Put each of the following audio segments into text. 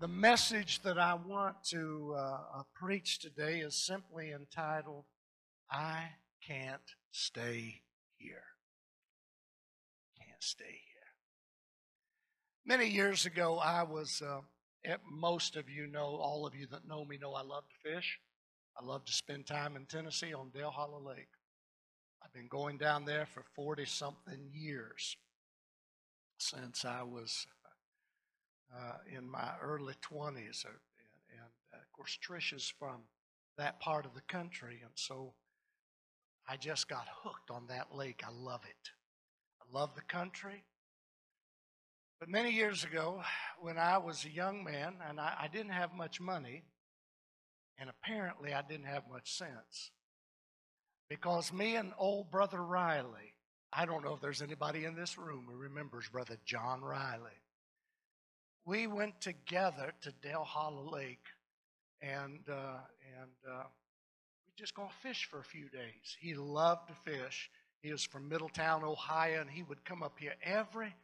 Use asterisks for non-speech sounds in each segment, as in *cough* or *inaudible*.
The message that I want to uh, uh, preach today is simply entitled, I Can't Stay Here. Can't stay here. Many years ago, I was, uh, most of you know, all of you that know me know I love to fish. I love to spend time in Tennessee on Dale Hollow Lake. I've been going down there for 40 something years since I was uh, in my early 20s. Uh, and, and uh, of course, Trish is from that part of the country. And so I just got hooked on that lake. I love it. I love the country. But many years ago, when I was a young man and I, I didn't have much money, and apparently I didn't have much sense, because me and old brother Riley, I don't know if there's anybody in this room who remembers brother John Riley. We went together to Dale Hollow Lake, and uh, and uh, we just gonna fish for a few days. He loved to fish. He was from Middletown, Ohio, and he would come up here every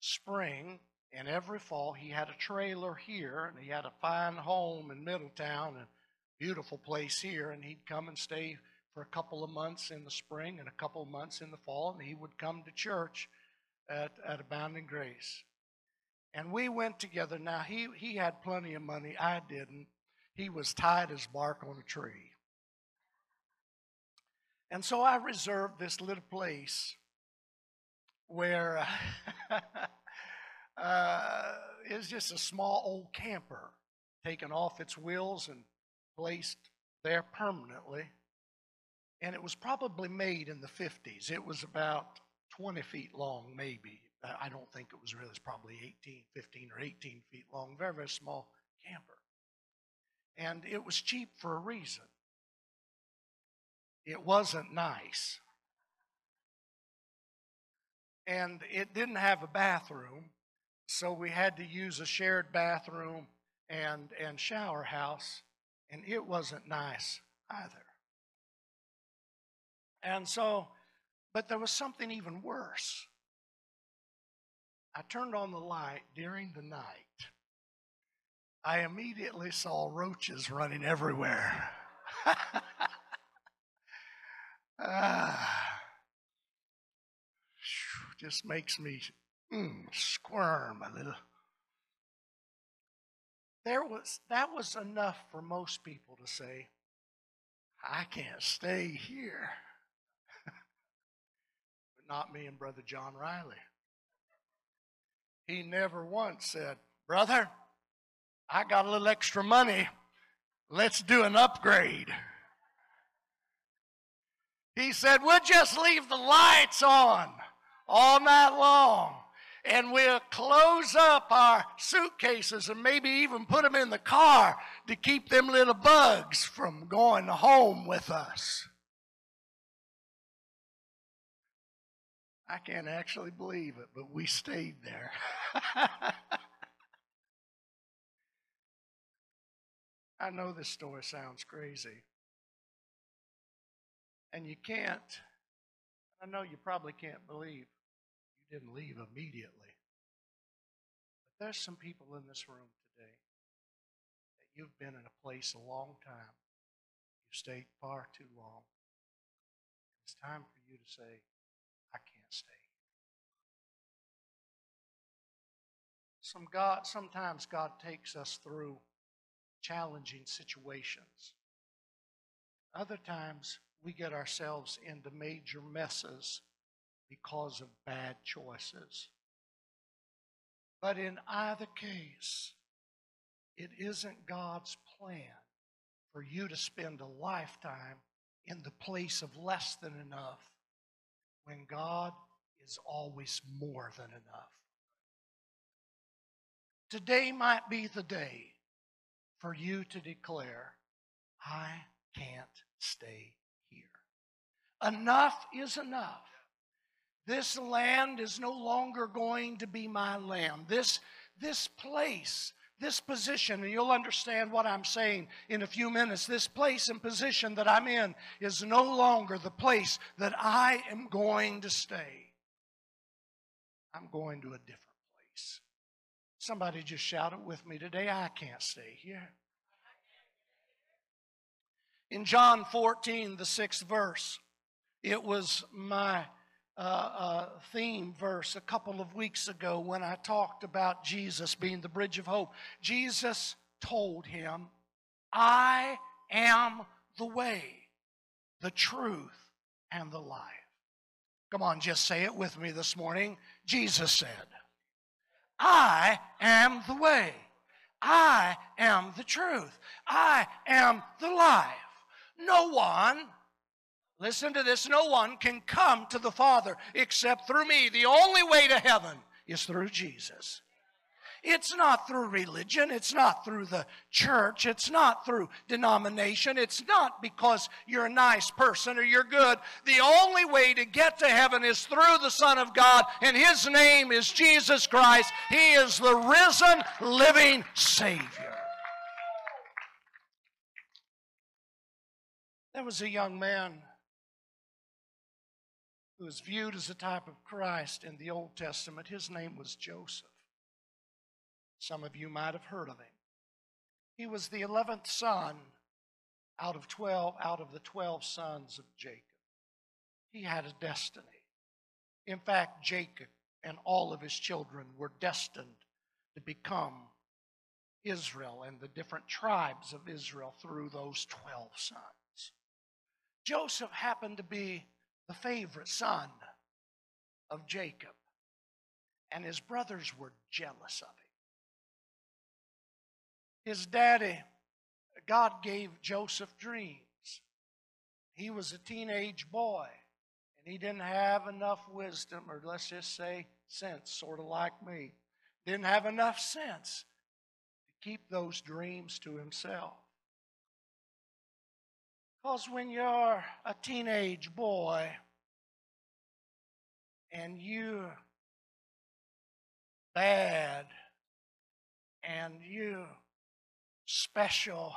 spring and every fall. He had a trailer here, and he had a fine home in Middletown and beautiful place here, and he'd come and stay for a couple of months in the spring and a couple of months in the fall, and he would come to church at, at Abounding Grace. And we went together. Now, he, he had plenty of money. I didn't. He was tied as bark on a tree. And so I reserved this little place where *laughs* uh, it's just a small old camper taken off its wheels and placed there permanently and it was probably made in the 50s. It was about 20 feet long, maybe. I don't think it was really, it's probably 18, 15 or 18 feet long, very, very small camper. And it was cheap for a reason. It wasn't nice. And it didn't have a bathroom, so we had to use a shared bathroom and, and shower house, and it wasn't nice either. And so, but there was something even worse. I turned on the light during the night. I immediately saw roaches running everywhere. *laughs* ah, just makes me mm, squirm a little. There was that was enough for most people to say, I can't stay here *laughs* but not me and Brother John Riley. He never once said, Brother, I got a little extra money. Let's do an upgrade. He said, We'll just leave the lights on all night long and we'll close up our suitcases and maybe even put them in the car to keep them little bugs from going home with us. I can't actually believe it, but we stayed there. *laughs* I know this story sounds crazy. And you can't, I know you probably can't believe you didn't leave immediately. But there's some people in this room today that you've been in a place a long time. You've stayed far too long. It's time for you to say, stay. Some God, sometimes God takes us through challenging situations. Other times we get ourselves into major messes because of bad choices. But in either case, it isn't God's plan for you to spend a lifetime in the place of less than enough when God is always more than enough. Today might be the day for you to declare, I can't stay here. Enough is enough. This land is no longer going to be my land. This, this place this position, and you'll understand what I'm saying in a few minutes. This place and position that I'm in is no longer the place that I am going to stay. I'm going to a different place. Somebody just shout it with me today. I can't stay here. In John 14, the sixth verse, it was my uh, uh, theme verse a couple of weeks ago when I talked about Jesus being the bridge of hope. Jesus told him, I am the way, the truth, and the life. Come on, just say it with me this morning. Jesus said, I am the way. I am the truth. I am the life. No one, listen to this, no one can come to the Father except through me. The only way to heaven is through Jesus. It's not through religion. It's not through the church. It's not through denomination. It's not because you're a nice person or you're good. The only way to get to heaven is through the Son of God, and His name is Jesus Christ. He is the risen, living Savior. There was a young man who was viewed as a type of Christ in the Old Testament. His name was Joseph. Some of you might have heard of him. He was the 11th son out of 12 out of the 12 sons of Jacob. He had a destiny. In fact, Jacob and all of his children were destined to become Israel and the different tribes of Israel through those 12 sons. Joseph happened to be the favorite son of Jacob, and his brothers were jealous of him. His daddy, God gave Joseph dreams. He was a teenage boy, and he didn't have enough wisdom, or let's just say sense, sort of like me. Didn't have enough sense to keep those dreams to himself. Because when you're a teenage boy and you're bad and you're special,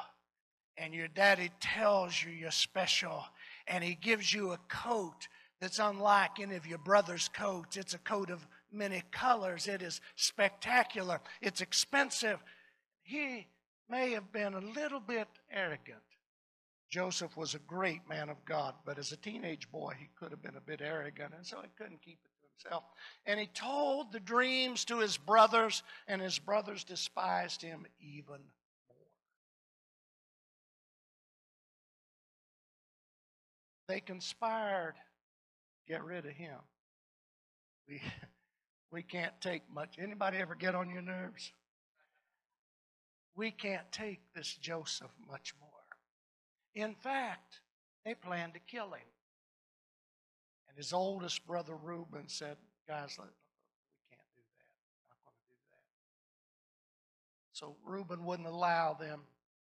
and your daddy tells you you're special, and he gives you a coat that's unlike any of your brother's coats. It's a coat of many colors. It is spectacular. It's expensive. He may have been a little bit arrogant. Joseph was a great man of God, but as a teenage boy, he could have been a bit arrogant, and so he couldn't keep it to himself. And he told the dreams to his brothers, and his brothers despised him even more. They conspired to get rid of him. We, *laughs* we can't take much. Anybody ever get on your nerves? We can't take this Joseph much more. In fact, they planned to kill him. And his oldest brother Reuben said, Guys, we can't do that. Not going to do that. So Reuben wouldn't allow them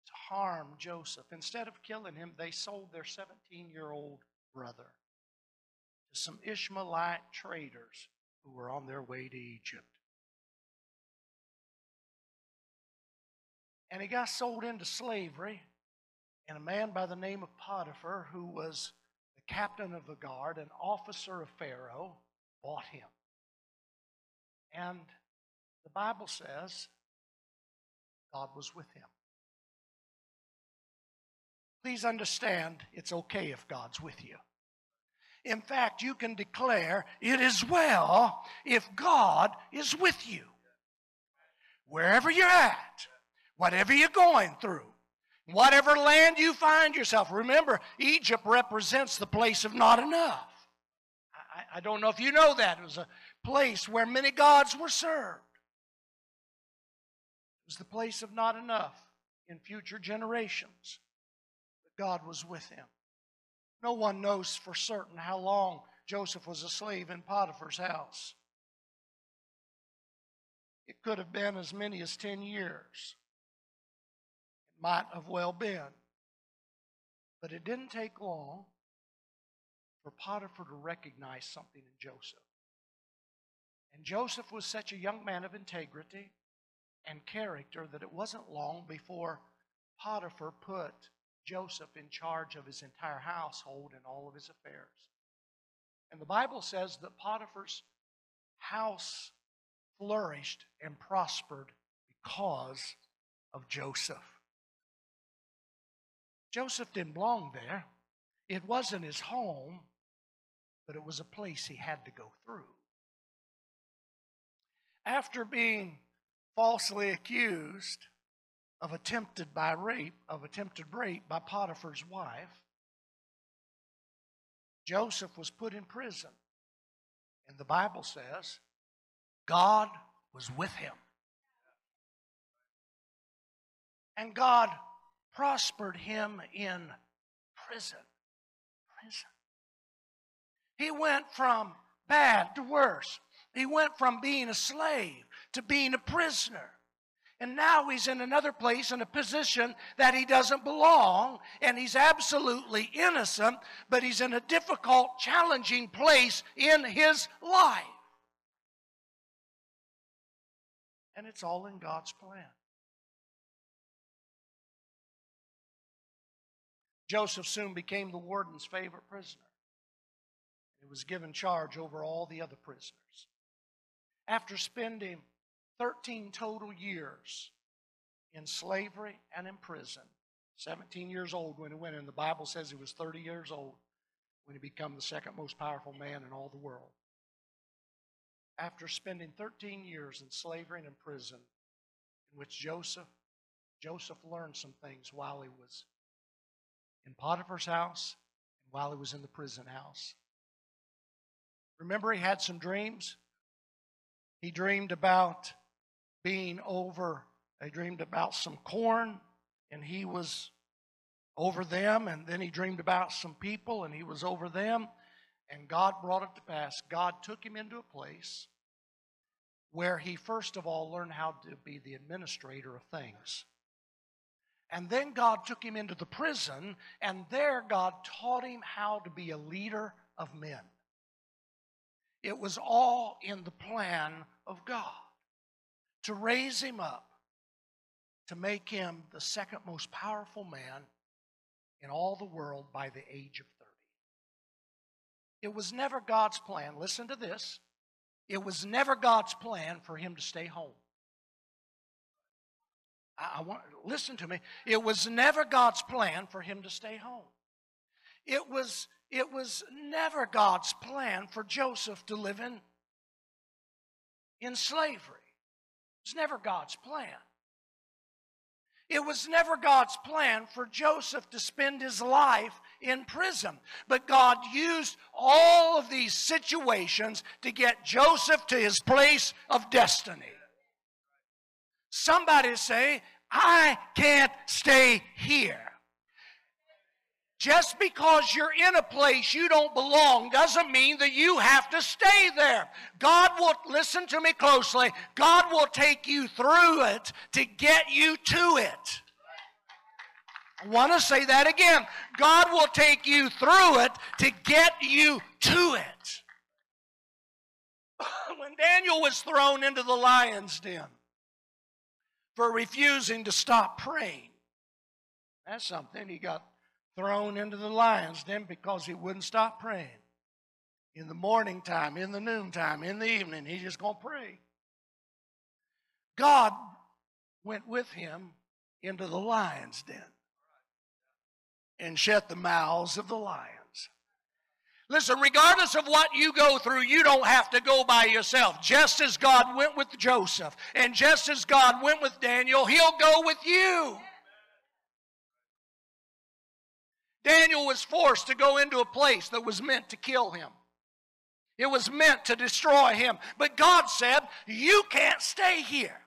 to harm Joseph. Instead of killing him, they sold their 17 year old brother to some Ishmaelite traders who were on their way to Egypt. And he got sold into slavery, and a man by the name of Potiphar, who was the captain of the guard, an officer of Pharaoh, bought him. And the Bible says God was with him. Please understand it's okay if God's with you. In fact, you can declare it is well if God is with you. Wherever you're at, whatever you're going through, whatever land you find yourself. Remember, Egypt represents the place of not enough. I, I don't know if you know that. It was a place where many gods were served. It was the place of not enough in future generations. But God was with him. No one knows for certain how long Joseph was a slave in Potiphar's house. It could have been as many as 10 years. Might have well been. But it didn't take long for Potiphar to recognize something in Joseph. And Joseph was such a young man of integrity and character that it wasn't long before Potiphar put Joseph in charge of his entire household and all of his affairs. And the Bible says that Potiphar's house flourished and prospered because of Joseph. Joseph didn't belong there. It wasn't his home, but it was a place he had to go through. After being falsely accused of attempted by rape, of attempted rape by Potiphar's wife, Joseph was put in prison. And the Bible says God was with him. And God prospered him in prison. Prison. He went from bad to worse. He went from being a slave to being a prisoner. And now he's in another place in a position that he doesn't belong, and he's absolutely innocent, but he's in a difficult, challenging place in his life. And it's all in God's plan. Joseph soon became the warden's favorite prisoner. He was given charge over all the other prisoners. After spending 13 total years in slavery and in prison, 17 years old when he went in, the Bible says he was 30 years old when he became the second most powerful man in all the world. After spending 13 years in slavery and in prison, in which Joseph Joseph learned some things while he was in Potiphar's house and while he was in the prison house. Remember, he had some dreams. He dreamed about being over, he dreamed about some corn, and he was over them. And then he dreamed about some people, and he was over them. And God brought it to pass. God took him into a place where he first of all learned how to be the administrator of things. And then God took him into the prison, and there God taught him how to be a leader of men. It was all in the plan of God to raise him up, to make him the second most powerful man in all the world by the age of 30. It was never God's plan, listen to this, it was never God's plan for him to stay home. I, I want listen to me. It was never God's plan for him to stay home. It was it was never God's plan for Joseph to live in in slavery. It was never God's plan. It was never God's plan for Joseph to spend his life in prison. But God used all of these situations to get Joseph to his place of destiny. Somebody say, I can't stay here. Just because you're in a place you don't belong doesn't mean that you have to stay there. God will, listen to me closely, God will take you through it to get you to it. I want to say that again. God will take you through it to get you to it. *laughs* when Daniel was thrown into the lion's den for refusing to stop praying, that's something. He got thrown into the lion's den because he wouldn't stop praying. In the morning time, in the noontime, in the evening, he's just going to pray. God went with him into the lion's den and shut the mouths of the lions. Listen, regardless of what you go through, you don't have to go by yourself. Just as God went with Joseph and just as God went with Daniel, He'll go with you. Daniel was forced to go into a place that was meant to kill him. It was meant to destroy him. But God said, You can't stay here.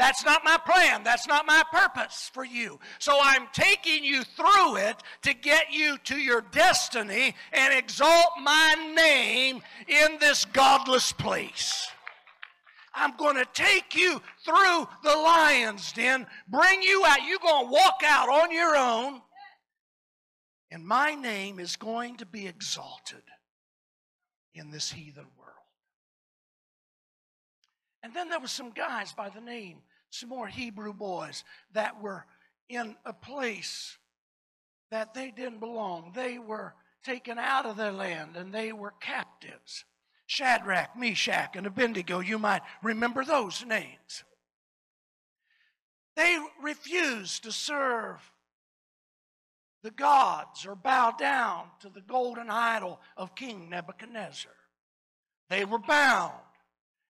That's not my plan. That's not my purpose for you. So I'm taking you through it to get you to your destiny and exalt my name in this godless place. I'm going to take you through the lion's den, bring you out. You're going to walk out on your own and my name is going to be exalted in this heathen world. And then there were some guys by the name, some more Hebrew boys that were in a place that they didn't belong. They were taken out of their land and they were captives. Shadrach, Meshach, and Abednego. You might remember those names. They refused to serve the gods or bow down to the golden idol of King Nebuchadnezzar. They were bound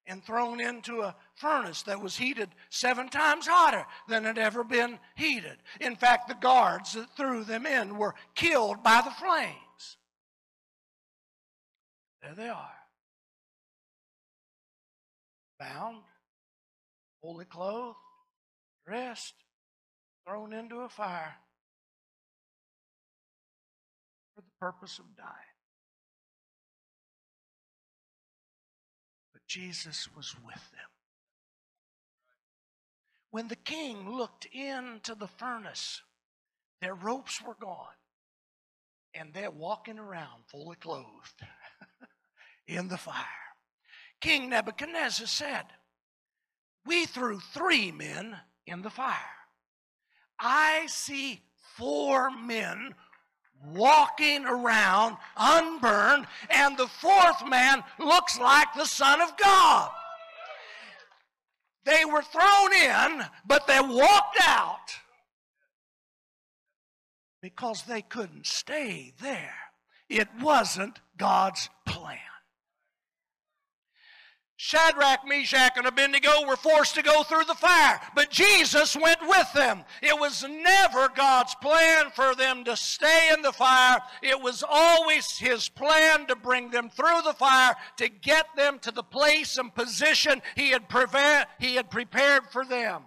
and thrown into a furnace that was heated seven times hotter than had ever been heated. In fact, the guards that threw them in were killed by the flames. There they are. Bound, fully clothed, dressed, thrown into a fire for the purpose of dying. Jesus was with them. When the king looked into the furnace, their ropes were gone, and they're walking around fully clothed *laughs* in the fire. King Nebuchadnezzar said, We threw three men in the fire. I see four men walking around unburned, and the fourth man looks like the Son of God. They were thrown in, but they walked out because they couldn't stay there. It wasn't God's plan. Shadrach, Meshach, and Abednego were forced to go through the fire, but Jesus went with them. It was never God's plan for them to stay in the fire. It was always His plan to bring them through the fire, to get them to the place and position He had, prevent, he had prepared for them.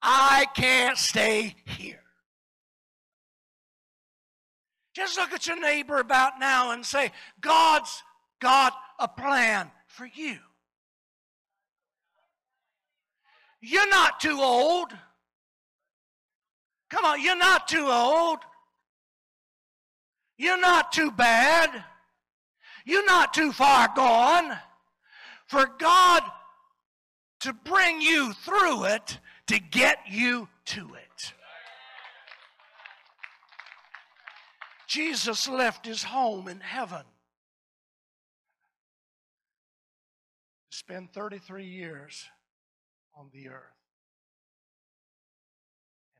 I can't stay here. Just look at your neighbor about now and say, God's got a plan for you. You're not too old. Come on, you're not too old. You're not too bad. You're not too far gone. For God to bring you through it to get you to it. Jesus left his home in heaven spend 33 years on the earth.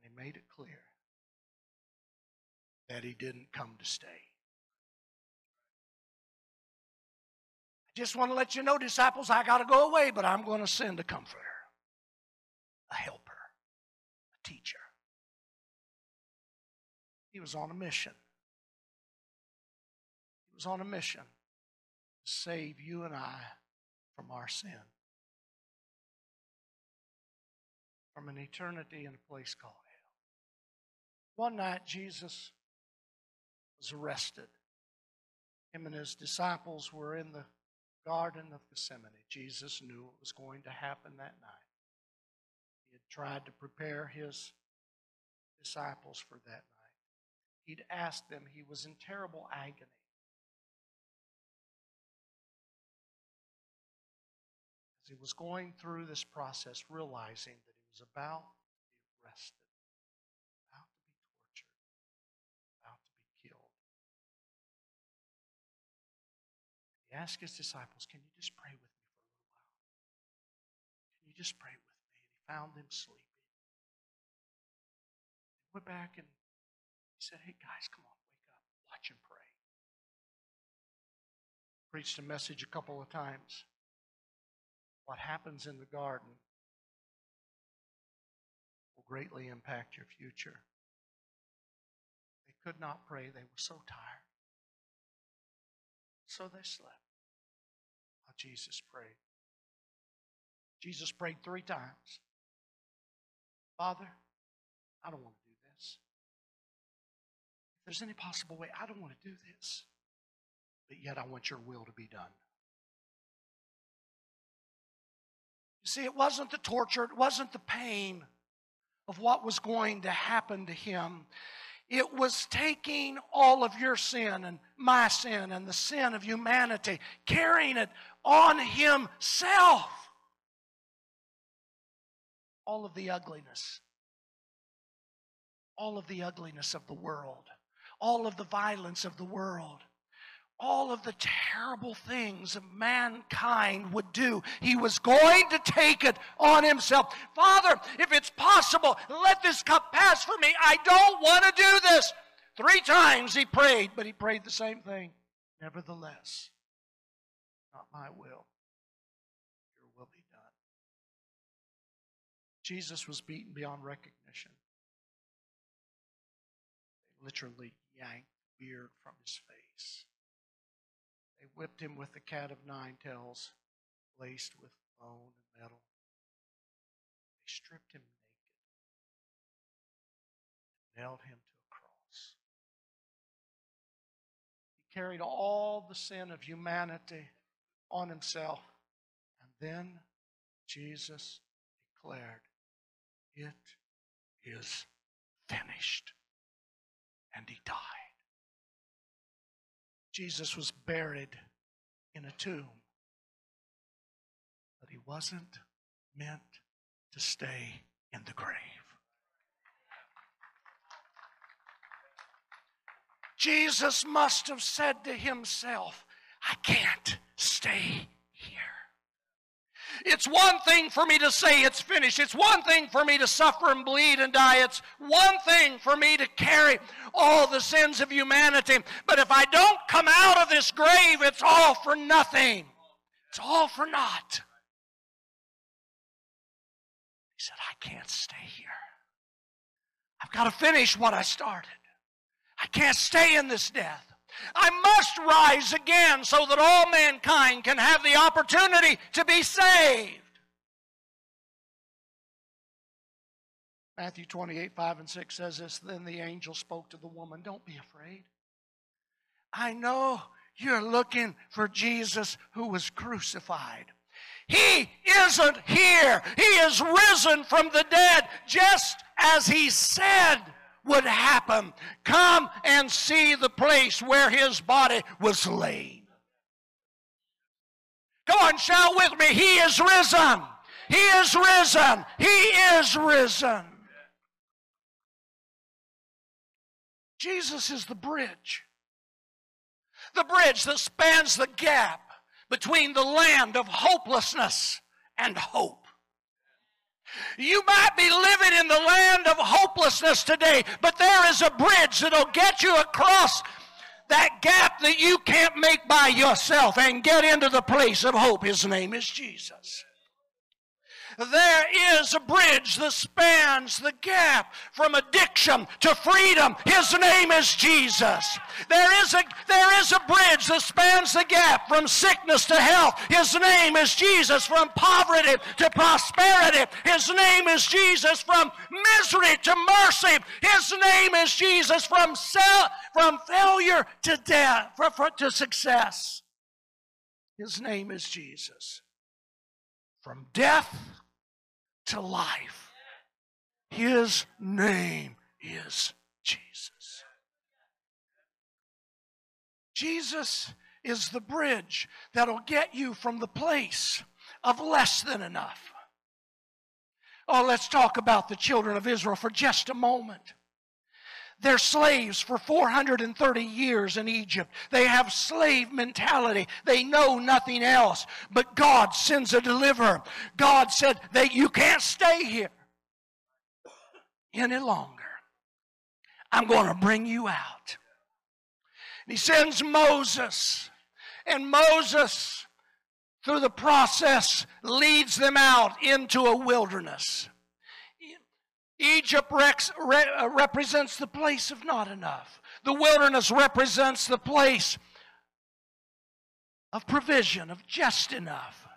And he made it clear that he didn't come to stay. I just want to let you know, disciples, I got to go away, but I'm going to send a comforter, a helper, a teacher. He was on a mission. He was on a mission to save you and I from our sin. From an eternity in a place called hell. One night, Jesus was arrested. Him and his disciples were in the Garden of Gethsemane. Jesus knew what was going to happen that night. He had tried to prepare his disciples for that night. He'd asked them, he was in terrible agony. As he was going through this process, realizing about to be arrested, about to be tortured, about to be killed. He asked his disciples, Can you just pray with me for a little while? Can you just pray with me? And he found them sleeping. He went back and he said, Hey guys, come on, wake up, watch and pray. Preached a message a couple of times. What happens in the garden greatly impact your future. They could not pray, they were so tired. So they slept while Jesus prayed. Jesus prayed three times Father, I don't want to do this. If there's any possible way, I don't want to do this. But yet I want your will to be done. You see, it wasn't the torture, it wasn't the pain of what was going to happen to him. It was taking all of your sin and my sin and the sin of humanity, carrying it on himself. All of the ugliness, all of the ugliness of the world, all of the violence of the world, all of the terrible things mankind would do. He was going to take it on himself. Father, if it's possible, let this cup pass from me. I don't want to do this. Three times he prayed, but he prayed the same thing. Nevertheless, not my will, your will be done. Jesus was beaten beyond recognition. They literally yanked beard from his face. They whipped him with the cat of nine tails, laced with bone and metal. They stripped him naked and nailed him to a cross. He carried all the sin of humanity on himself. And then Jesus declared, It is finished. And he died. Jesus was buried in a tomb, but he wasn't meant to stay in the grave. Jesus must have said to himself, I can't stay. It's one thing for me to say it's finished. It's one thing for me to suffer and bleed and die. It's one thing for me to carry all the sins of humanity. But if I don't come out of this grave, it's all for nothing. It's all for naught. He said, I can't stay here. I've got to finish what I started. I can't stay in this death. I must rise again so that all mankind can have the opportunity to be saved. Matthew 28, 5 and 6 says this Then the angel spoke to the woman, Don't be afraid. I know you're looking for Jesus who was crucified. He isn't here. He is risen from the dead, just as he said would happen. Come and see the place where his body was laid. Come on, shout with me. He is risen. He is risen. He is risen. Jesus is the bridge. The bridge that spans the gap between the land of hopelessness and hope. You might be living in the land of hopelessness today, but there is a bridge that'll get you across that gap that you can't make by yourself and get into the place of hope. His name is Jesus. There is a bridge that spans the gap from addiction to freedom. His name is Jesus. There is a, there is a bridge that spans the gap from sickness to health. His name is Jesus. From poverty to prosperity. His name is Jesus. From misery to mercy. His name is Jesus. From, sel- from failure to death, for, for, to success. His name is Jesus. From death to life. His name is Jesus. Jesus is the bridge that'll get you from the place of less than enough. Oh, let's talk about the children of Israel for just a moment. They're slaves for 430 years in Egypt. They have slave mentality. They know nothing else. But God sends a deliverer. God said that you can't stay here any longer. I'm going to bring you out. And he sends Moses. And Moses, through the process, leads them out into a wilderness. Egypt uh, represents the place of not enough. The wilderness represents the place of provision, of just enough.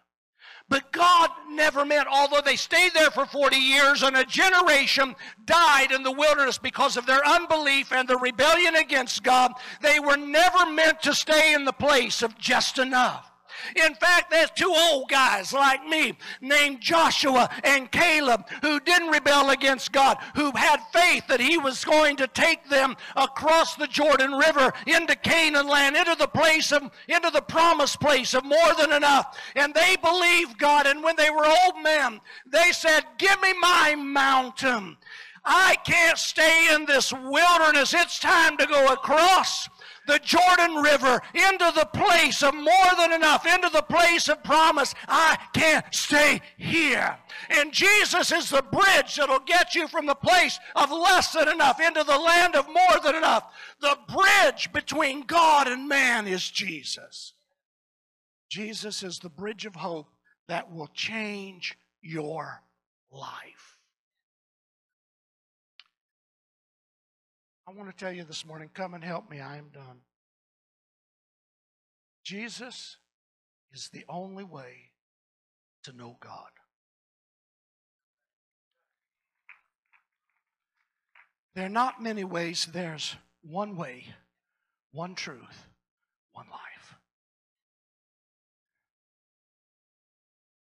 But God never meant, although they stayed there for 40 years and a generation died in the wilderness because of their unbelief and the rebellion against God, they were never meant to stay in the place of just enough. In fact, there's two old guys like me named Joshua and Caleb who didn't rebel against God, who had faith that He was going to take them across the Jordan River into Canaan land, into the place of, into the promised place of more than enough. And they believed God. And when they were old men, they said, Give me my mountain. I can't stay in this wilderness. It's time to go across the Jordan River, into the place of more than enough, into the place of promise. I can't stay here. And Jesus is the bridge that'll get you from the place of less than enough into the land of more than enough. The bridge between God and man is Jesus. Jesus is the bridge of hope that will change your life. I want to tell you this morning come and help me. I am done. Jesus is the only way to know God. There are not many ways, there's one way, one truth, one life.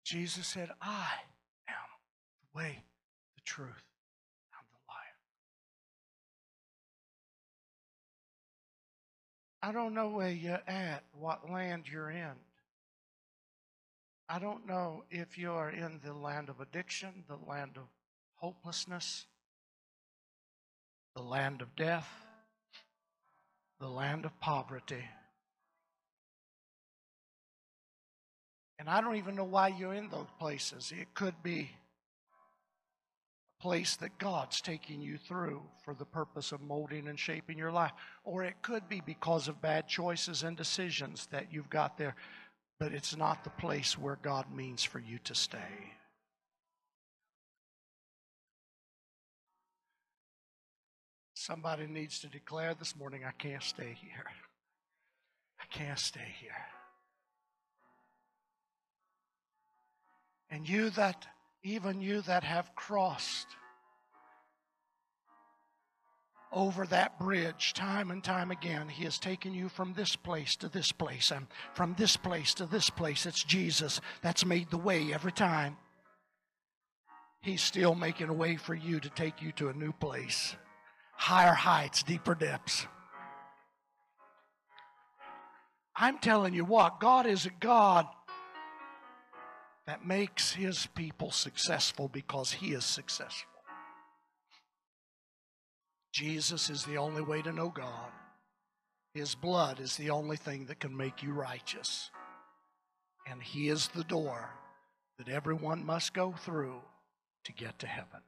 Jesus said, I am the way, the truth, I don't know where you're at, what land you're in. I don't know if you are in the land of addiction, the land of hopelessness, the land of death, the land of poverty. And I don't even know why you're in those places. It could be place that God's taking you through for the purpose of molding and shaping your life. Or it could be because of bad choices and decisions that you've got there. But it's not the place where God means for you to stay. Somebody needs to declare this morning I can't stay here. I can't stay here. And you that, even you that have crossed over that bridge time and time again. He has taken you from this place to this place and from this place to this place. It's Jesus that's made the way every time. He's still making a way for you to take you to a new place higher heights, deeper depths. I'm telling you what, God is a God that makes his people successful because he is successful. Jesus is the only way to know God. His blood is the only thing that can make you righteous. And he is the door that everyone must go through to get to heaven.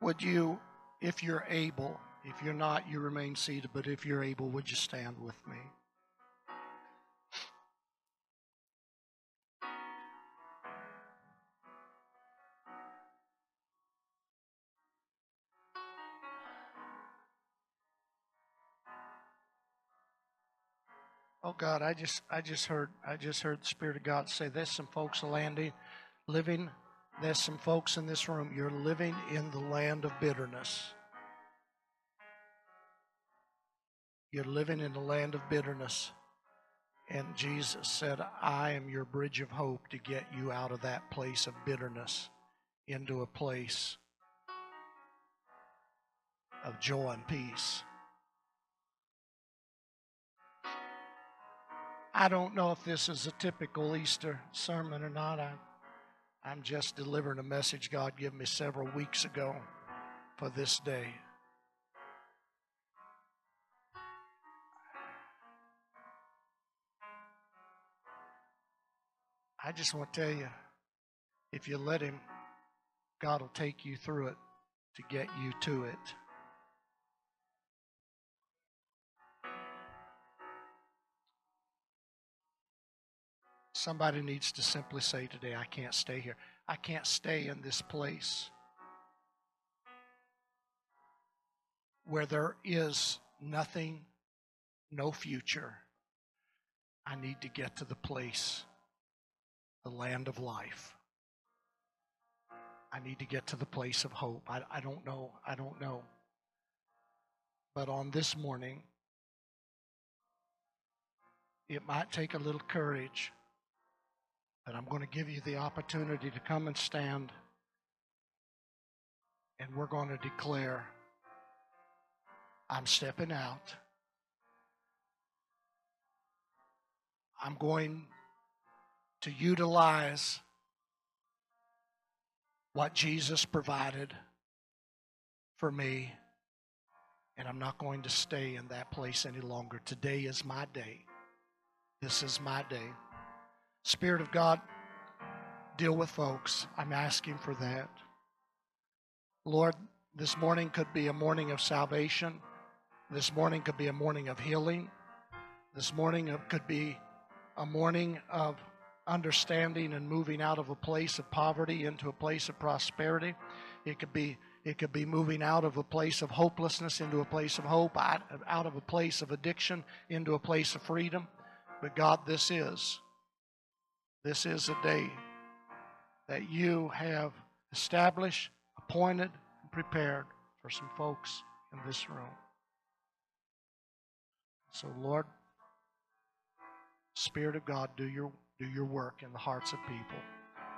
Would you, if you're able, if you're not, you remain seated, but if you're able, would you stand with me? Oh God, I just I just heard I just heard the Spirit of God say there's some folks landing, living there's some folks in this room, you're living in the land of bitterness. You're living in the land of bitterness. And Jesus said, I am your bridge of hope to get you out of that place of bitterness into a place of joy and peace. I don't know if this is a typical Easter sermon or not. I I'm just delivering a message God gave me several weeks ago for this day. I just want to tell you if you let Him, God will take you through it to get you to it. Somebody needs to simply say today, I can't stay here. I can't stay in this place where there is nothing, no future. I need to get to the place, the land of life. I need to get to the place of hope. I, I don't know. I don't know. But on this morning, it might take a little courage but I'm going to give you the opportunity to come and stand. And we're going to declare I'm stepping out. I'm going to utilize what Jesus provided for me, and I'm not going to stay in that place any longer. Today is my day. This is my day. Spirit of God, deal with folks. I'm asking for that. Lord, this morning could be a morning of salvation. This morning could be a morning of healing. This morning could be a morning of understanding and moving out of a place of poverty into a place of prosperity. It could be it could be moving out of a place of hopelessness into a place of hope, out of a place of addiction into a place of freedom. But God, this is this is a day that you have established, appointed, and prepared for some folks in this room. So, Lord, Spirit of God, do your do your work in the hearts of people.